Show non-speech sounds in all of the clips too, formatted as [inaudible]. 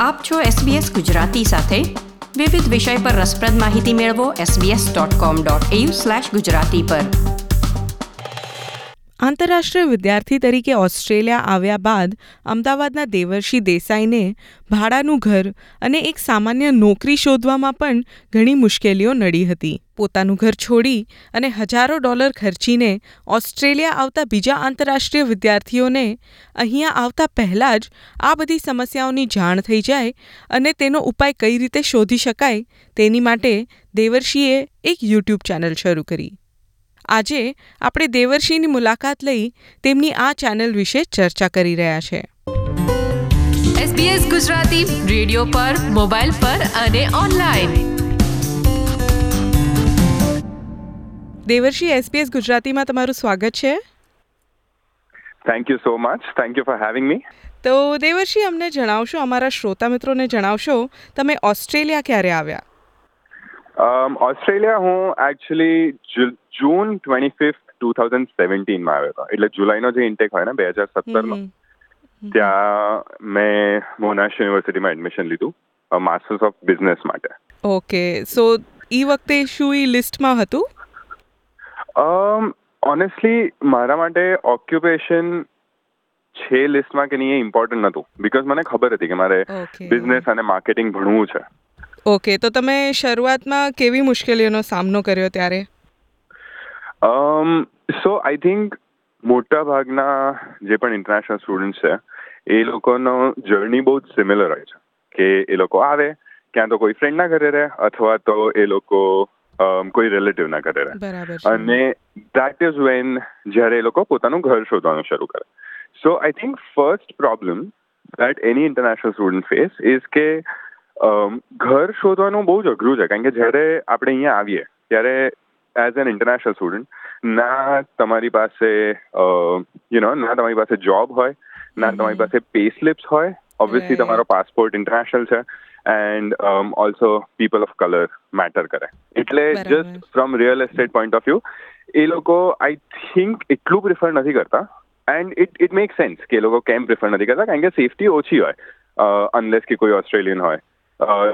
આપ છો SBS ગુજરાતી સાથે. વિવિધ વિષય પર રસપ્રદ માહિતી મેળવો sbs.com.au/gujarati પર. આંતરરાષ્ટ્રીય વિદ્યાર્થી તરીકે ઓસ્ટ્રેલિયા આવ્યા બાદ અમદાવાદના દેવર્ષી દેસાઈને ભાડાનું ઘર અને એક સામાન્ય નોકરી શોધવામાં પણ ઘણી મુશ્કેલીઓ નડી હતી. પોતાનું ઘર છોડી અને હજારો ડોલર ખર્ચીને ઓસ્ટ્રેલિયા આવતા બીજા આંતરરાષ્ટ્રીય વિદ્યાર્થીઓને અહીંયા આવતા પહેલાં જ આ બધી સમસ્યાઓની જાણ થઈ જાય અને તેનો ઉપાય કઈ રીતે શોધી શકાય તેની માટે દેવર્ષીએ એક યુટ્યુબ ચેનલ શરૂ કરી. આજે આપણે દેવર્ષીની મુલાકાત લઈ તેમની આ ચેનલ વિશે ચર્ચા કરી રહ્યા છે. SBS ગુજરાતી રેડિયો પર મોબાઈલ પર અને ઓનલાઈન. દેવર્ષી એસપીએસ ગુજરાતીમાં તમારું સ્વાગત છે. Thank you so much thank you for having me તો દેવર્ષી અમને જણાવશો અમારા શ્રોતા મિત્રોને જણાવશો તમે ઓસ્ટ્રેલિયા ક્યારે આવ્યા? Um, ઓસ્ટ્રેલિયા હું actually June twenty fifth two thousand સેવન્ટીનમાં આવ્યો હતો. એટલે જુલાઈનો જે ઇન્ટેક હોય ને બે હજાર સત્તરનો ત્યાં મેં મોનાશ યુનિવર્સિટીમાં એડમિશન લીધું માસ્ટર્સ ઓફ બિઝનેસ માટે. ઓકે સો એ વખતે શું એ લિસ્ટમાં હતું? ઓનેસ્ટલી મારા માટે ઓક્યુપેશન છે લિસ્ટમાં કે નહીં એ ઇમ્પોર્ટન્ટ નહોતું બિકોઝ મને ખબર હતી કે મારે બિઝનેસ અને માર્કેટિંગ ભણવું છે. ઓકે તો તમે શરૂઆતમાં કેવી મુશ્કેલીઓનો સામનો કર્યો ત્યારે? સો આઈ થિંક મોટા ભાગના જે પણ ઇન્ટરનેશનલ સ્ટુડન્ટ છે એ લોકોનો જર્ની બહુ જ સિમિલર હોય છે. કે એ લોકો આવે ક્યાં તો કોઈ ફ્રેન્ડના ઘરે રહે અથવા તો એ લોકો કોઈ રિલેટિવના ઘરે રહે. અને દેટ ઇઝ વેન જ્યારે એ લોકો પોતાનું ઘર શોધવાનું શરૂ કરે. So I think first problem that any international student face is કે ઘર શોધવાનું બહુ જ અઘરું છે. કારણ કે જ્યારે આપણે અહીંયા આવીએ ત્યારે એઝ એન ઇન્ટરનેશનલ સ્ટુડન્ટ ના તમારી પાસે યુ નો ના તમારી પાસે જોબ હોય ના તમારી પાસે પે સ્લિપ્સ હોય ઓબ્વિયસલી તમારો પાસપોર્ટ ઇન્ટરનેશનલ છે and also people of colour matter કરે. એટલે just from real estate point of view એ લોકો આઈ થિંક એટલું પ્રિફર નથી કરતા. And it it make sense કે એ લોકો કેમ પ્રિફર નથી કરતા કારણ કે સેફટી ઓછી હોય અનલેસ કે કોઈ ઓસ્ટ્રેલિયન હોય.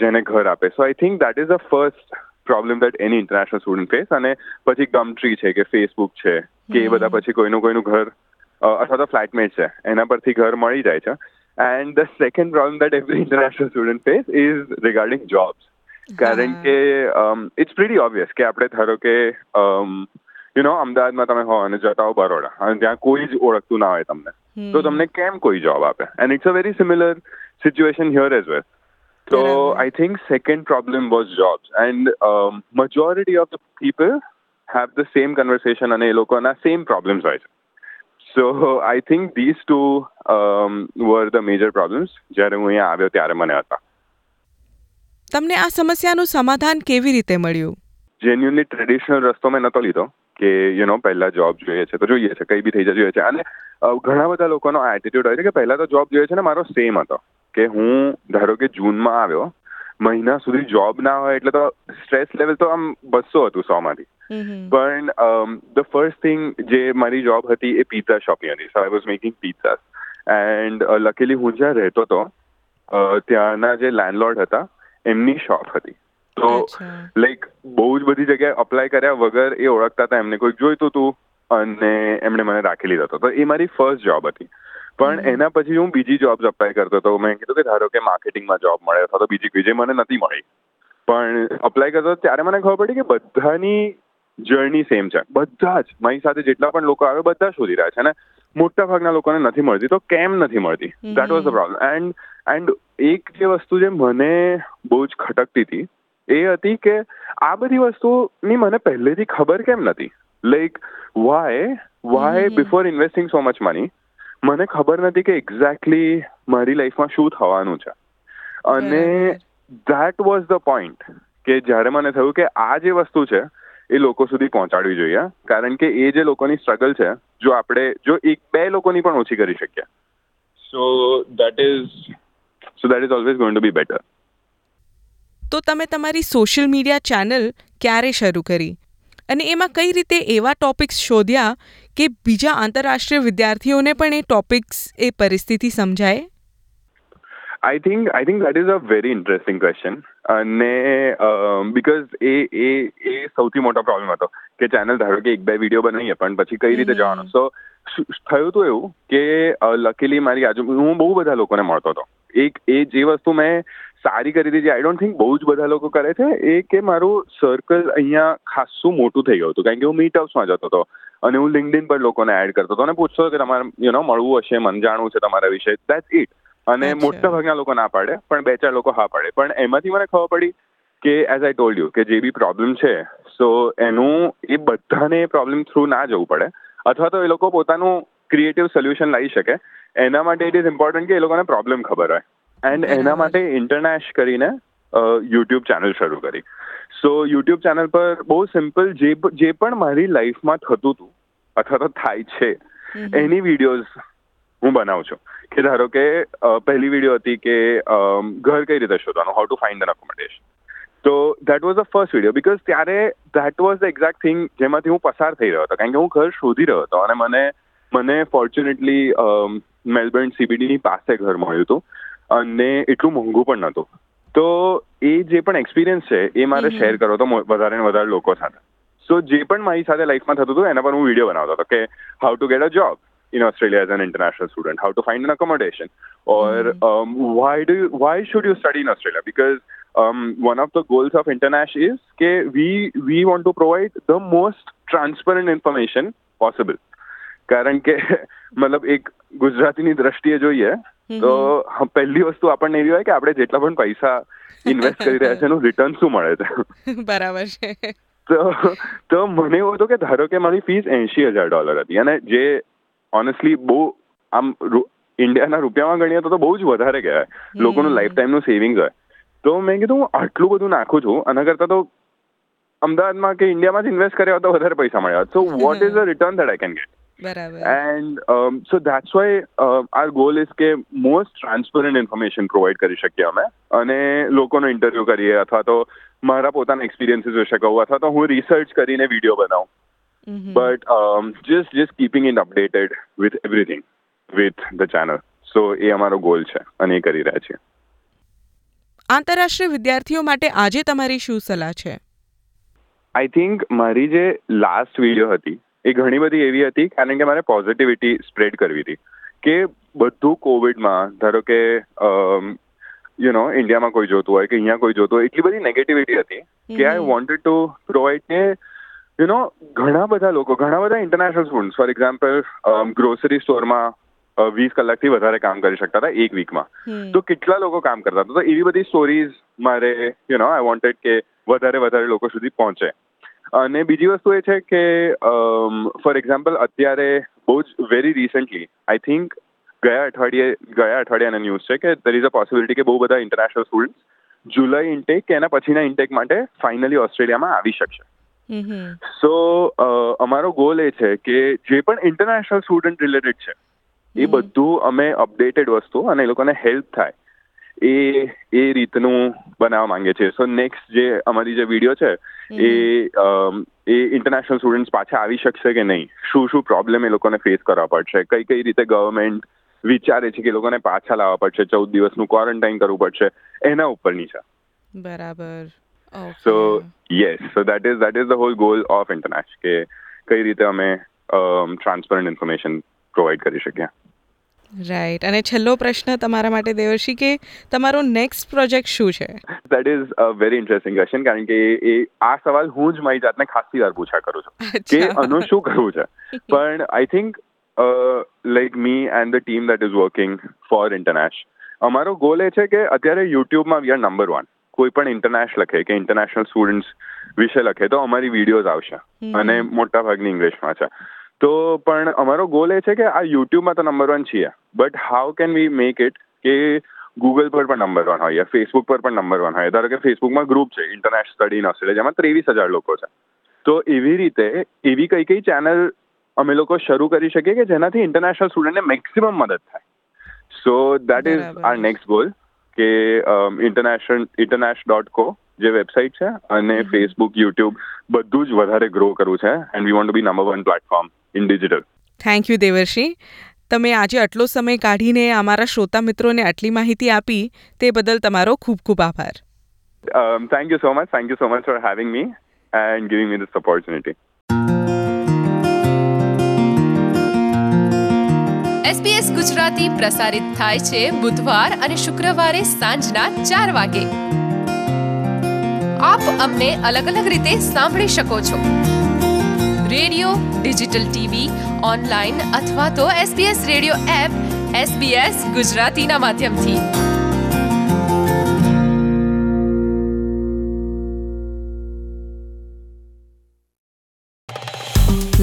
જેને ઘર આપે. So I think that is a first problem that any international student face અને પછી ગમટ્રી છે કે ફેસબુક છે કે એ બધા પછી કોઈનું કોઈનું ઘર અથવા તો ફ્લેટમેટ છે. એના પરથી ઘર મળી જાય છે. And the second problem that every international student face is regarding jobs કારણ કે ઇટ્સ પ્રીટી ઓબ્વિયસ કે આપણે ધારો કે યુ નો અમદાવાદમાં તમે હો અને જતા હો બરોડા અને ત્યાં કોઈ જ ઓળખતું ના હોય તમને. તો તમને કેમ કોઈ જોબ આપે? And it's a very similar situation here as well So. I think second problem was jobs, and um, majority of the people have the same conversation and એ લોકોના same problems હોય છે. So [laughs] I think these two um, were the major problems જ્યારે હું અહીંયા આવ્યો ત્યારે મને હતા. તમને આ સમસ્યાનું સમાધાન કેવી રીતે મળ્યું જેન્યુનલી ટ્રેડિશનલ રસ્તો મેં નતો લીધો કે યુ નો પહેલા જોબ જોઈએ છે તો જોઈએ છે કઈ બી થઈ જાય જોઈએ છે અને ઘણા બધા લોકોનો એટીટ્યુડ હોય છે કે પહેલા તો જોબ જોઈએ છે ને મારો સેમ હતો કે હું ધારો કે જૂનમાં આવ્યો મહિના સુધી જોબ ના હોય એટલે તો સ્ટ્રેસ લેવલ તો આમ બસો હતું સો માંથી. પણ ધ ફર્સ્ટ થિંગ જે મારી જોબ હતી એ પિઝા શોપની હતી. So I was making pizza and luckily હું જ્યાં રહેતો હતો ત્યાંના જે લેન્ડલોર્ડ હતા એમની શોપ હતી. તો. લાઈક બહુ જ બધી જગ્યાએ અપ્લાય કર્યા વગર એ ઓળખતા હતા. એમને કોઈ જોઈતું હતું અને એમણે મને રાખી લીધો હતો. તો એ મારી ફર્સ્ટ જોબ હતી. પણ એના પછી હું બીજી જોબ્સ અપ્લાય કરતો હતો. મેં કીધું કે ધારો કે માર્કેટિંગમાં જોબ મળે અથવા તો બીજી કોઈ જે મને નથી મળી. પણ અપ્લાય કરતો ત્યારે મને ખબર પડી કે બધાની જર્ની સેમ છે. બધા જ મારી સાથે જેટલા પણ લોકો આવે બધા શોધી રહ્યા છે અને મોટા ભાગના લોકોને નથી મળતી તો કેમ નથી મળતી? That was the problem and and એક જે વસ્તુ જે મને બહુ જ ખટકતી હતી એ હતી કે આ બધી વસ્તુની મને પહેલેથી ખબર કેમ નથી? Like why why before investing so much money મને ખબર નથી કે એક્ઝેક્ટલી મારી લાઈફમાં શું થવાનું છે. અને ધેટ વોઝ ધ પોઈન્ટ કે જ્યારે મને થયું કે આ જે વસ્તુ છે એ લોકો સુધી પહોંચાડવી જોઈએ. કારણ કે એ જે લોકોની સ્ટ્રગલ છે જો આપણે જો એક બે લોકોની પણ ઓછી કરી શકીએ. So that is so that is always going to be better તો તમે તમારી સોશિયલ મીડિયા ચેનલ ક્યારે શરૂ કરી? અને એમાં કઈ રીતે એવા ટોપિક્સ શોધ્યા કે બીજા આંતરરાષ્ટ્રીય વિદ્યાર્થીઓને પણ એ ટોપિક્સ એ પરિસ્થિતિ સમજાય? I think I think that is a very interesting question અને બીકોઝ એ એ એ સૌથી મોટો પ્રોબ્લેમ હતો કે ચેનલ ધારો કે એક બે વીડિયો બનાવીએ પણ પછી કઈ રીતે જવાનું? સો થયું તો એવું કે લકીલી મારી આજુ હું બહુ બધા લોકોને મળતો હતો. એક એ જે વસ્તુ મેં સારી કરી હતી જે આઈ ડોન્ટ થિંક બહુ જ બધા લોકો કરે છે એ કે મારું સર્કલ અહીંયા ખાસું મોટું થઈ ગયું હતું. કારણ કે હું મીટઅપ્સમાં જતો હતો. અને હું લિંકડિન પર લોકોને એડ કરતો હતો અને પૂછતો કે તમારે યુ નો મળવું હશે મન જાણવું છે તમારા વિશે. દેટ્સ ઇટ અને. મોટા ભાગના લોકો ના પાડે પણ બે ચાર લોકો હા પાડે. પણ એમાંથી મને ખબર પડી કે એઝ આઈ ટોલ્ડ યુ કે જે બી પ્રોબ્લેમ છે સો એનું એ બધાને પ્રોબ્લેમ થ્રુ ના જવું પડે. અથવા તો એ લોકો પોતાનું ક્રિએટિવ સોલ્યુશન લાવી શકે. એના માટે ઇટ ઇઝ ઇમ્પોર્ટન્ટ કે એ લોકોને પ્રોબ્લેમ ખબર હોય. એન્ડ એના માટે ઇન્ટરનેશ કરીને યુટ્યુબ ચેનલ શરૂ કરી. સો યુટ્યુબ ચેનલ પર બહુ સિમ્પલ જે જે પણ મારી લાઈફમાં થતું હતું અથવા તો થાય છે એની વિડીયોઝ હું બનાવું છું. કે ધારો કે પહેલી વીડિયો હતી કે ઘર કઈ રીતે શોધવાનું how to find an accommodation તો that was the first video because ત્યારે that was the exact thing જેમાંથી હું પસાર થઈ રહ્યો હતો. કારણ કે હું ઘર શોધી રહ્યો હતો અને મને મને ફોર્ચ્યુનેટલી મેલબર્ન સીબીડીની પાસે ઘર મળ્યું હતું અને એટલું મોંઘું પણ નહોતું. તો એ જે પણ એક્સપિરિયન્સ છે એ મારે શેર કરવો હતો મો- વધારે ને વધારે લોકો સાથે સો જે પણ મારી સાથે લાઈફમાં થતું હતું એના પર હું વિડીયો બનાવતો હતો કે how to get a job in Australia as an international student, how to find an accommodation, or um, why do you, why should you study in Australia? Because um, one of the goals of Internash is કે we we want to provide the most transparent information possible. કારણ કે મતલબ એક ગુજરાતીની દ્રષ્ટિએ જોઈએ તો પહેલી વસ્તુ આપણને એવી હોય કે આપણે જેટલા પણ પૈસા ઇન્વેસ્ટ કરી રહ્યા છે એનું રિટર્ન શું મળે છે? [laughs] બરાબર છે. તો તો મને એવું હતું કે ધારો કે મારી ફીસ એંશી હજાર ડોલર હતી અને જે ઓનેસ્ટલી બહુ આમ ઇન્ડિયાના રૂપિયામાં ગણીએ તો બહુ જ વધારે કહેવાય. લોકોનું લાઈફ ટાઈમનું સેવિંગ હોય. તો મેં કીધું હું આટલું બધું નાખું છું આના કરતાં તો અમદાવાદમાં કે ઇન્ડિયામાં જ ઇન્વેસ્ટ કર્યા તો વધારે પૈસા મળ્યા હોત so what is a return that I can get બરાબર. And so that's why our goal is કે મોસ્ટ ટ્રાન્સપરન્ટ ઇન્ફોર્મેશન પ્રોવાઈડ કરી શકીએ અમે. અને લોકોનો ઇન્ટરવ્યૂ કરીએ અથવા તો મારા પોતાના એક્સપિરિયન્સીસ વિશે કહું અથવા તો હું રિસર્ચ કરીને વીડિયો બનાવું. But just just keeping in updated with everything with the channel so so એ અમારો ગોલ છે અને એ કરી રહ્યા છીએ. આંતરરાષ્ટ્રીય વિદ્યાર્થીઓ માટે આજે તમારી શું સલાહ છે? આઈ થિંક મારી જે લાસ્ટ વીડિયો હતી એ ઘણી બધી એવી હતી કારણ કે મારે પોઝિટિવિટી સ્પ્રેડ કરવી હતી. કે બધું કોવિડમાં ધારો કે યુ નો ઇન્ડિયામાં કોઈ જોતું હોય કે અહીંયા કોઈ જોતું હોય એટલી બધી નેગેટિવિટી હતી કે આઈ વોન્ટેડ ટુ પ્રોવાઈડ કે યુ નો ઘણા બધા લોકો ઘણા બધા international students for example grocery સ્ટોરમાં વીસ કલાકથી વધારે કામ કરી શકતા હતા એક વીકમાં તો કેટલા લોકો કામ કરતા હતા? તો એવી બધી સ્ટોરીઝ મારે યુ નો આઈ વોન્ટેડ કે વધારે વધારે લોકો સુધી પહોંચે. અને બીજી વસ્તુ એ છે કે ફોર એક્ઝામ્પલ અત્યારે બહુ જ વેરી રિસન્ટલી આઈ થિંક ગયા અઠવાડિયે ગયા અઠવાડિયાના ન્યૂઝ છે કે દર ઇઝ અ પોસિબિલિટી કે બહુ બધા ઇન્ટરનેશનલ સ્ટુડન્ટ્સ જુલાઈ ઇન્ટેક કે એના પછીના ઇન્ટેક માટે ફાઇનલી ઓસ્ટ્રેલિયામાં આવી શકશે. સો અમારો ગોલ એ છે કે જે પણ ઇન્ટરનેશનલ સ્ટુડન્ટ રિલેટેડ છે એ બધું અમે અપડેટેડ વસ્તુ અને એ લોકોને હેલ્પ થાય એ એ રીતનું બનાવવા માંગે છે સો નેક્સ્ટ જે અમારી જે વીડિયો છે એ એ ઇન્ટરનેશનલ સ્ટુડન્ટ્સ પાછા આવી શકશે કે નહીં? શું શું પ્રોબ્લેમ એ લોકોને ફેસ કરવા પડશે? કઈ કઈ રીતે ગવર્મેન્ટ વિચારે છે કે એ લોકોને પાછા લાવવા પડશે? ચૌદ દિવસનું ક્વોરન્ટાઇન કરવું પડશે? એના ઉપરની છે. બરાબર. So yes so that is that is the whole goal of international કે કઈ રીતે અમે ટ્રાન્સપરન્ટ ઇન્ફોર્મેશન પ્રોવાઈડ કરી શકીએ. રાઈટ અને છેલ્લો પ્રશ્ન તમારા માટે દેવર્ષી કે તમારો નેક્સ્ટ પ્રોજેક્ટ શું છે? That is a very interesting question કારણ કે એ આ સવાલ હું જ મારી જાતને ખાસી વાર પૂછા કરું છું. કે આનું શું કરવું છે? [laughs] પણ I think like me and the team that is working for international અમારો ગોલ એ છે કે અત્યારે યુટ્યુબમાં વી આર નંબર વન કોઈ પણ ઇન્ટરનેશ લખે કે ઇન્ટરનેશનલ સ્ટુડન્ટ્સ વિશે લખે તો અમારી વિડીયોઝ આવશે. અને મોટા ભાગની ઇંગ્લિશમાં છે. તો પણ અમારો ગોલ એ છે કે આ યુટ્યુબમાં તો નંબર વન છીએ. But how can we make it કે ગૂગલ પર પણ નંબર વન હોય ફેસબુક પર પણ નંબર વન હોય? ધારો કે ફેસબુકમાં ગ્રુપ છે ઇન્ટરનેશનલ સ્ટડી ઇન ઓસ્ટ્રેલિયા જેમાં ત્રેવીસ હજાર લોકો છે. તો એવી રીતે એવી કઈ કઈ ચેનલ અમે લોકો શરૂ કરી શકીએ કે જેનાથી ઇન્ટરનેશનલ સ્ટુડન્ટને મેક્સિમમ મદદ થાય. So that is. Our next goal કે ઇન્ટરનેશનલ ઇન્ટરનેશ ડોટ કો જે વેબસાઇટ છે અને ફેસબુક યુટ્યુબ બધું જ વધારે ગ્રો કરવું છે and we want to be number one platform in digital thank you Devarshi તમે આજે આટલો સમય કાઢીને અમારા શ્રોતા મિત્રોને આટલી માહિતી આપી તે બદલ તમારો ખૂબ ખૂબ આભાર. Thank you so much thank you so much for having me and giving me this opportunity opportunity. SBS Gujarati પ્રસારિત થાય છે બુધવાર અને શુક્રવારે સાંજના ચાર વાગે. આપ અમને અલગ અલગ રીતે સાંભળી શકો છો. રેડિયો, ડિજિટલ ટીવી, ઓનલાઈન અથવા તો SBS રેડિયો એપ SBS ગુજરાતીના માધ્યમથી.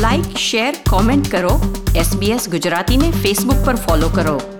લાઈક શેર કોમેન્ટ કરો. એસબીએસ ગુજરાતીને ફેસબુક પર ફોલો કરો.